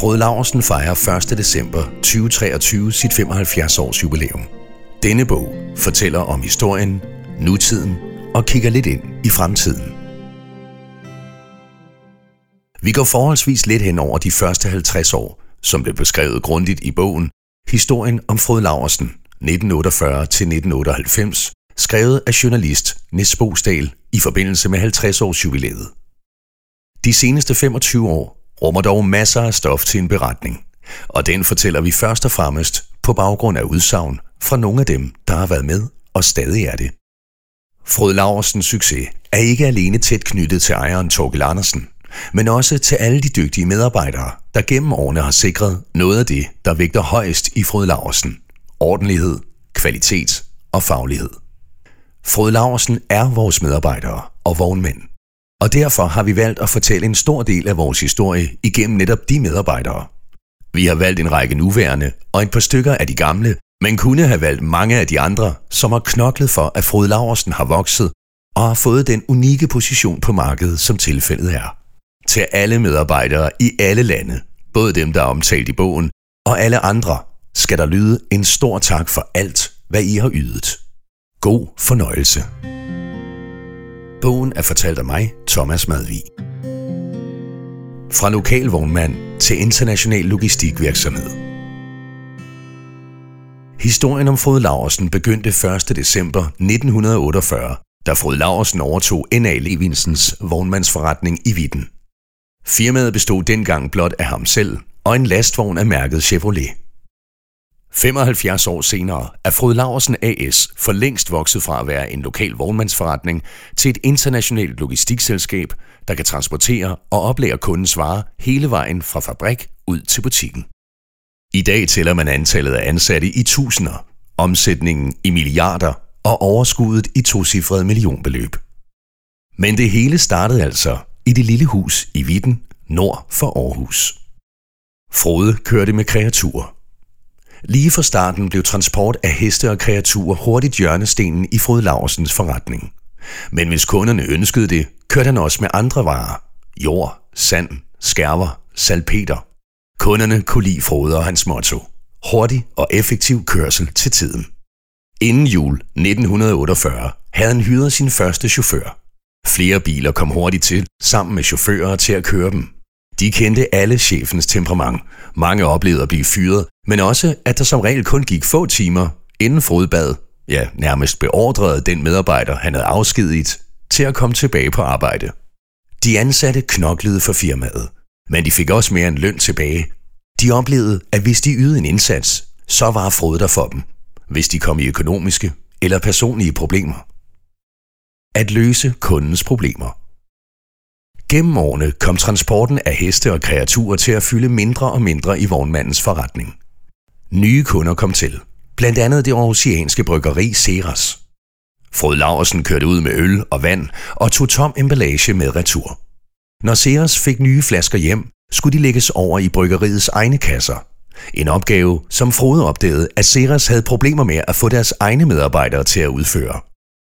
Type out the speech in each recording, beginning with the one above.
Frode Laversen fejrer 1. december 2023 sit 75 års jubilæum. Denne bog fortæller om historien, nutiden og kigger lidt ind i fremtiden. Vi går forholdsvis lidt hen over de første 50 år, som blev beskrevet grundigt i bogen Historien om Frode Laversen 1948-1998, skrevet af journalist Nis Bosdal i forbindelse med 50 års jubilæet. De seneste 25 år rummer dog masser af stof til en beretning, og den fortæller vi først og fremmest på baggrund af udsagn fra nogle af dem, der har været med og stadig er det. Frød Laversens succes er ikke alene tæt knyttet til ejeren Torkel Andersen, men også til alle de dygtige medarbejdere, der gennem årene har sikret noget af det, der vægter højst i Frød Laversen. Ordentlighed, kvalitet og faglighed. Frød Laversen er vores medarbejdere og vognmænd. Og derfor har vi valgt at fortælle en stor del af vores historie igennem netop de medarbejdere. Vi har valgt en række nuværende og et par stykker af de gamle, men kunne have valgt mange af de andre, som har knoklet for, at Frode Laversen har vokset og har fået den unikke position på markedet, som tilfældet er. Til alle medarbejdere i alle lande, både dem, der er omtalt i bogen, og alle andre, skal der lyde en stor tak for alt, hvad I har ydet. God fornøjelse. Bogen er fortalt af mig, Thomas Madvig. Fra lokal vognmand til international logistikvirksomhed. Historien om Frode Laversen begyndte 1. december 1948, da Frode Laversen overtog N.A. Levinsens vognmandsforretning i Vitten. Firmaet bestod dengang blot af ham selv og en lastvogn af mærket Chevrolet. 75 år senere er Frode Laversen AS for længst vokset fra at være en lokal vognmandsforretning til et internationalt logistikselskab, der kan transportere og oplære kundens varer hele vejen fra fabrik ud til butikken. I dag tæller man antallet af ansatte i tusinder, omsætningen i milliarder og overskuddet i tocifrede millionbeløb. Men det hele startede altså i det lille hus i Vitten, nord for Aarhus. Frode kørte med kreaturer. Lige fra starten blev transport af heste og kreaturer hurtigt hjørnestenen i Frode Laversens forretning. Men hvis kunderne ønskede det, kørte han også med andre varer. Jord, sand, skærver, salpeter. Kunderne kunne lide Frode og hans motto. Hurtig og effektiv kørsel til tiden. Inden jul 1948 havde han hyret sin første chauffør. Flere biler kom hurtigt til, sammen med chauffører til at køre dem. De kendte alle chefens temperament. Mange oplevede at blive fyret, men også, at der som regel kun gik få timer, inden fodbad, ja, nærmest beordrede den medarbejder, han havde afskediget, til at komme tilbage på arbejde. De ansatte knoklede for firmaet, men de fik også mere end løn tilbage. De oplevede, at hvis de ydede en indsats, så var frod der for dem, hvis de kom i økonomiske eller personlige problemer. At løse kundens problemer. Gennem årene kom transporten af heste og kreaturer til at fylde mindre og mindre i vognmandens forretning. Nye kunder kom til, blandt andet det aarhusianske bryggeri Ceres. Frod Laversen kørte ud med øl og vand og tog tom emballage med retur. Når Ceres fik nye flasker hjem, skulle de lægges over i bryggeriets egne kasser. En opgave, som Frode opdagede, at Ceres havde problemer med at få deres egne medarbejdere til at udføre.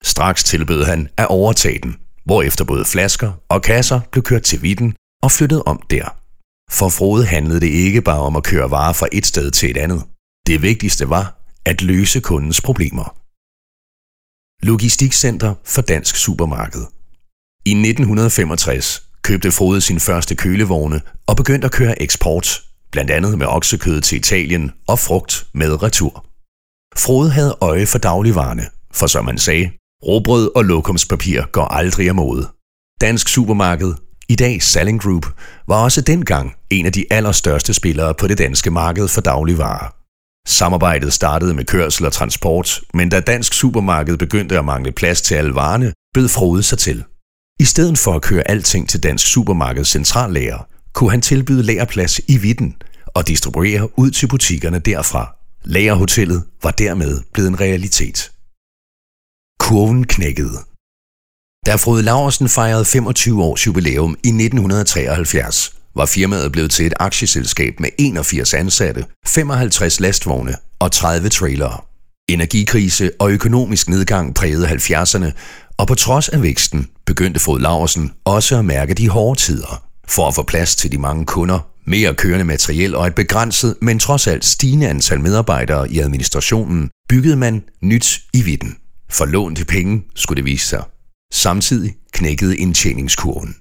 Straks tilbød han at overtage den, hvorefter både flasker og kasser blev kørt til Vitten og flyttet om der. For Frode handlede det ikke bare om at køre varer fra et sted til et andet. Det vigtigste var at løse kundens problemer. Logistikcenter for Dansk Supermarked. I 1965 købte Frode sin første kølevogne og begyndte at køre eksport, blandt andet med oksekød til Italien og frugt med retur. Frode havde øje for dagligvarerne, for som man sagde, råbrød og lokumspapir går aldrig af mode. Dansk Supermarked, i dag Salling Group, var også dengang en af de allerstørste spillere på det danske marked for dagligvarer. Samarbejdet startede med kørsel og transport, men da Dansk Supermarked begyndte at mangle plads til alle varerne, bød Frode sig til. I stedet for at køre alting til Dansk Supermarkeds centrallager, kunne han tilbyde lagerplads i Vitten og distribuere ud til butikkerne derfra. Lagerhotellet var dermed blevet en realitet. Kurven knækkede. Da Frode Laversen fejrede 25 års jubilæum i 1973, var firmaet blevet til et aktieselskab med 81 ansatte, 55 lastvogne og 30 trailere. Energikrise og økonomisk nedgang prægede 70'erne, og på trods af væksten begyndte Frod Laversen også at mærke de hårde tider. For at få plads til de mange kunder, Mere kørende materiel og et begrænset, men trods alt stigende antal medarbejdere i administrationen, byggede man nyt i vidden. For lånte penge skulle det vise sig. Samtidig knækkede indtjeningskurven.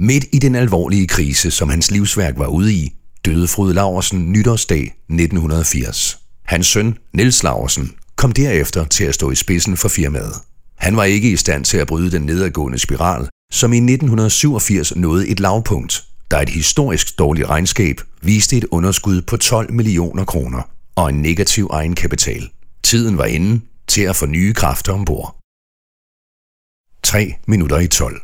Midt i den alvorlige krise, som hans livsværk var ude i, døde Frode Laversen nytårsdag 1980. Hans søn, Niels Laversen, kom derefter til at stå i spidsen for firmaet. Han var ikke i stand til at bryde den nedadgående spiral, som i 1987 nåede et lavpunkt, da et historisk dårligt regnskab viste et underskud på 12 millioner kroner og en negativ egenkapital. Tiden var inde til at få nye kræfter ombord. 3 minutter i 12.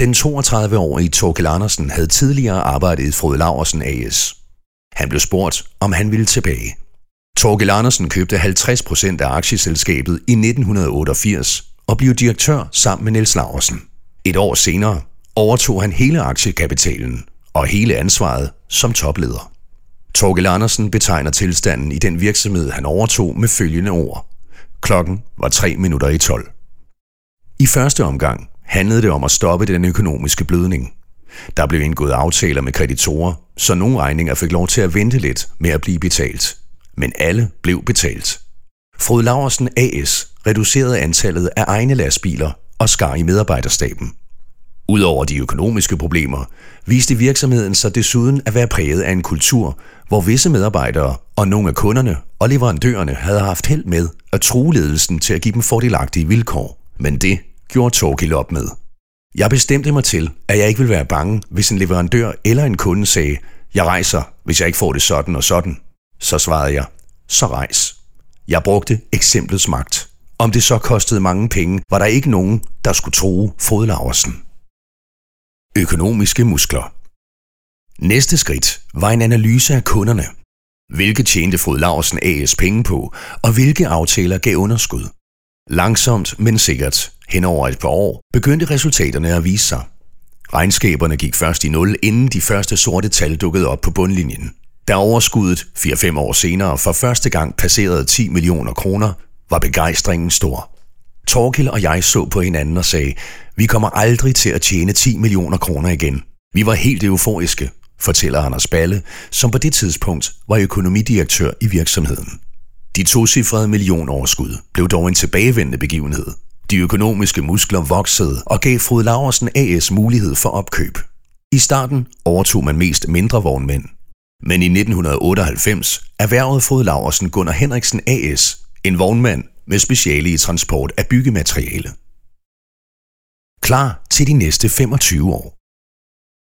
Den 32-årige Torkel Andersen havde tidligere arbejdet i Frode Laversen AS. Han blev spurgt, om han ville tilbage. Torkel Andersen købte 50% af aktieselskabet i 1988 og blev direktør sammen med Niels Laversen. Et år senere overtog han hele aktiekapitalen og hele ansvaret som topleder. Torkel Andersen betegner tilstanden i den virksomhed, han overtog med følgende ord. Klokken var 3 minutter i 12. I første omgang handlede det om at stoppe den økonomiske blødning. Der blev indgået aftaler med kreditorer, så nogle regninger fik lov til at vente lidt med at blive betalt. Men alle blev betalt. Frod Laversen AS reducerede antallet af egne lastbiler og skar i medarbejderstaben. Udover de økonomiske problemer, viste virksomheden sig desuden at være præget af en kultur, hvor visse medarbejdere og nogle af kunderne og leverandørerne havde haft held med at true ledelsen til at give dem fordelagtige vilkår. Men det gjorde Torgild op med. Jeg bestemte mig til, at jeg ikke ville være bange, hvis en leverandør eller en kunde sagde, jeg rejser, hvis jeg ikke får det sådan og sådan. Så svarede jeg, så rejs. Jeg brugte eksemplets magt. Om det så kostede mange penge, var der ikke nogen, der skulle tro Fodlaversen. Økonomiske muskler Næste skridt var en analyse af kunderne. Hvilke tjente Frod Larsen AS penge på, og hvilke aftaler gav underskud? Langsomt, men sikkert, hen over et par år, begyndte resultaterne at vise sig. Regnskaberne gik først i nul, inden de første sorte tal dukkede op på bundlinjen. Da overskuddet 4-5 år senere for første gang passerede 10 millioner kroner, var begejstringen stor. Torkil og jeg så på hinanden og sagde, vi kommer aldrig til at tjene 10 millioner kroner igen. Vi var helt euforiske, fortæller Anders Balle, som på det tidspunkt var økonomidirektør i virksomheden. De tocifrede millionoverskud blev dog en tilbagevendende begivenhed. De økonomiske muskler voksede og gav Frod Laversen AS mulighed for opkøb. I starten overtog man mest mindre vognmænd. Men i 1998 erhvervede Frod Laversen Gunnar Henriksen AS, en vognmand med speciale i transport af byggemateriale. Klar til de næste 25 år.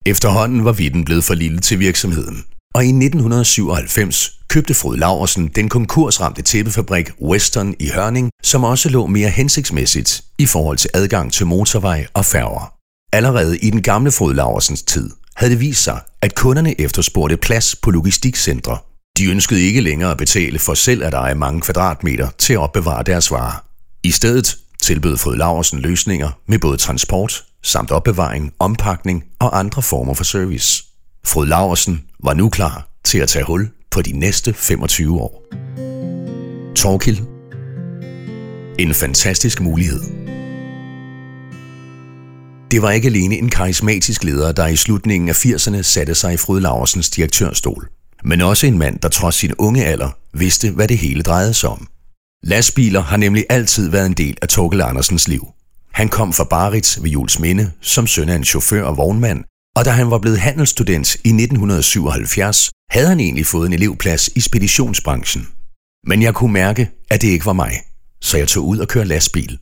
Efterhånden var Vitten blevet for lille til virksomheden, og i 1997 købte Frode Laversen den konkursramte tæppefabrik Western i Hørning, som også lå mere hensigtsmæssigt i forhold til adgang til motorvej og færger. Allerede i den gamle Frode Laversens tid havde det vist sig, at kunderne efterspurgte plads på logistikcentre. De ønskede ikke længere at betale for selv at eje mange kvadratmeter til at opbevare deres varer. I stedet tilbød Frode Laversen løsninger med både transport samt opbevaring, ompakning og andre former for service. Frode Laversen var nu klar til at tage hul på de næste 25 år. Torkild. En fantastisk mulighed. Det var ikke alene en karismatisk leder, der i slutningen af 80'erne satte sig i Frode Laversens direktørstol, men også en mand, der trods sin unge alder vidste, hvad det hele drejede sig om. Lastbiler har nemlig altid været en del af Torkel Andersens liv. Han kom fra Barits ved Jules Minde som søn af en chauffør og vognmand, og da han var blevet handelsstudent i 1977, havde han egentlig fået en elevplads i speditionsbranchen. Men jeg kunne mærke, at det ikke var mig, så jeg tog ud og kørte lastbil.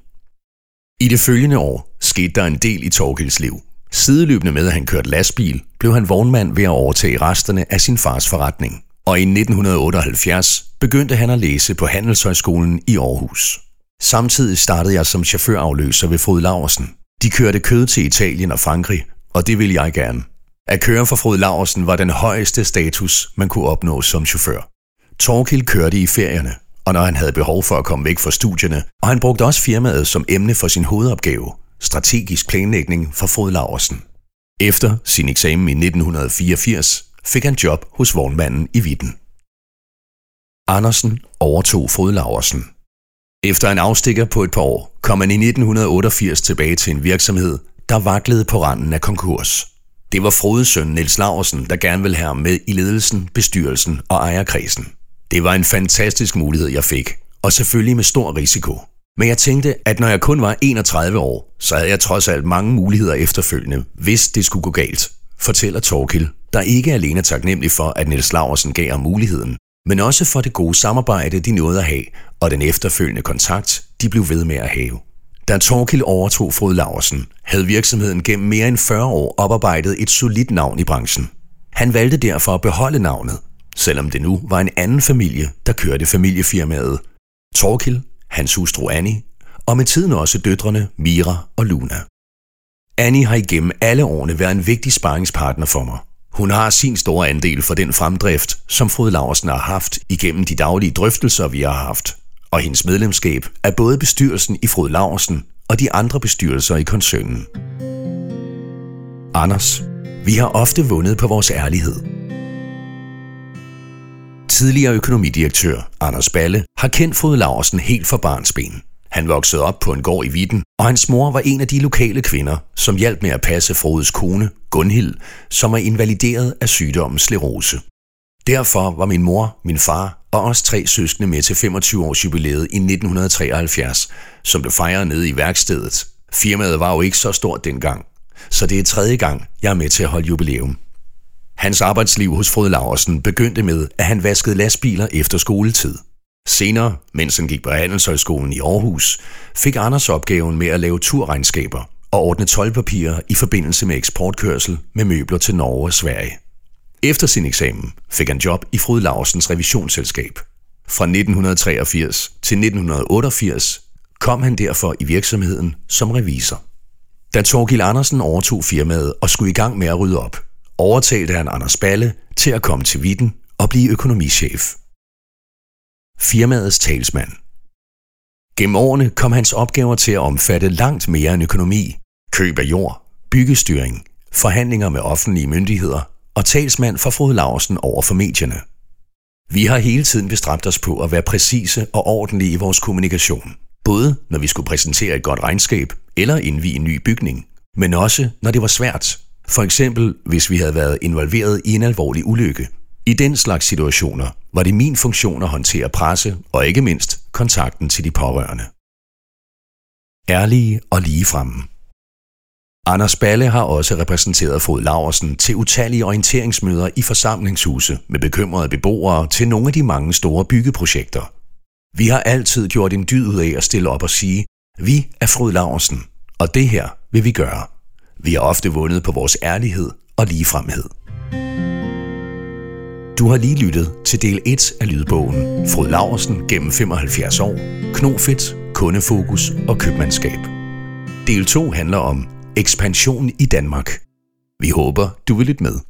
I det følgende år skete der en del i Torkels liv. Sideløbende med, at han kørte lastbil, blev han vognmand ved at overtage resterne af sin fars forretning. Og i 1978 begyndte han at læse på Handelshøjskolen i Aarhus. Samtidig startede jeg som chaufførafløser ved Frode Laversen. De kørte kød til Italien og Frankrig, og det ville jeg gerne. At køre for Frode Laversen var den højeste status, man kunne opnå som chauffør. Torkild kørte i ferierne, og når han havde behov for at komme væk fra studierne, og han brugte også firmaet som emne for sin hovedopgave, strategisk planlægning for Frode Laversen. Efter sin eksamen i 1984 fik han job hos vognmanden i Vitten. Andersen overtog Frode Laversen. Efter en afstikker på et par år kom han i 1988 tilbage til en virksomhed, der vaklede på randen af konkurs. Det var Frodes søn Niels Laversen, der gerne ville have ham med i ledelsen, bestyrelsen og ejerkredsen. Det var en fantastisk mulighed, jeg fik, og selvfølgelig med stor risiko. Men jeg tænkte, at når jeg kun var 31 år, så havde jeg trods alt mange muligheder efterfølgende, hvis det skulle gå galt, fortæller Torkil, der ikke er alene taknemmelig for, at Niels Laversen gav ham muligheden, men også for det gode samarbejde, de nåede at have, og den efterfølgende kontakt, de blev ved med at have. Da Torkil overtog Frode Laversen, havde virksomheden gennem mere end 40 år oparbejdet et solidt navn i branchen. Han valgte derfor at beholde navnet, selvom det nu var en anden familie, der kørte familiefirmaet. Torkil, hans hustru Annie, og med tiden også døtrene Mira og Luna. Annie har igennem alle årene været en vigtig sparringspartner for mig. Hun har sin store andel for den fremdrift, som Frode Laversen har haft igennem de daglige drøftelser, vi har haft. Og hendes medlemskab er både bestyrelsen i Frode Laversen og de andre bestyrelser i koncernen. Anders, vi har ofte vundet på vores ærlighed. Tidligere økonomidirektør Anders Balle har kendt Frode Laversen helt fra barnsben. Han voksede op på en gård i Vitten, og hans mor var en af de lokale kvinder, som hjalp med at passe Frodes kone, Gunhild, som var invalideret af sygdommen sklerose. Derfor var min mor, min far og os tre søskende med til 25 års jubilæet i 1973, som blev fejret nede i værkstedet. Firmaet var jo ikke så stort dengang, så det er tredje gang, jeg er med til at holde jubilæum. Hans arbejdsliv hos Frode Laversen begyndte med, at han vaskede lastbiler efter skoletid. Senere, mens han gik på Handelshøjskolen i Aarhus, fik Anders opgaven med at lave turregnskaber og ordne tolvpapirer i forbindelse med eksportkørsel med møbler til Norge og Sverige. Efter sin eksamen fik han job i Frode Larsens revisionsselskab. Fra 1983 til 1988 kom han derfor i virksomheden som revisor. Da Torgil Andersen overtog firmaet og skulle i gang med at rydde op, overtalte han Anders Balle til at komme til Vitten og blive økonomichef. Firmaets talsmand. Gennem årene kom hans opgaver til at omfatte langt mere end økonomi, køb af jord, byggestyring, forhandlinger med offentlige myndigheder og talsmand for Frode Larsen over for medierne. Vi har hele tiden bestræbt os på at være præcise og ordentlige i vores kommunikation. Både når vi skulle præsentere et godt regnskab eller indvige en ny bygning, men også når det var svært. For eksempel hvis vi havde været involveret i en alvorlig ulykke. I den slags situationer var det min funktion at håndtere presse og ikke mindst kontakten til de pårørende. Ærlige og lige fremme. Anders Balle har også repræsenteret Fod Laversen til utallige orienteringsmøder i forsamlingshuse med bekymrede beboere til nogle af de mange store byggeprojekter. Vi har altid gjort en dyd ud af at stille op og sige, vi er Frod Laversen, og det her vil vi gøre. Vi har ofte vundet på vores ærlighed og ligefremhed. Du har lige lyttet til del 1 af lydbogen Frod Laversen gennem 75 år, Knofedt, kundefokus og købmandskab. Del 2 handler om ekspansion i Danmark. Vi håber, du vil lytte med.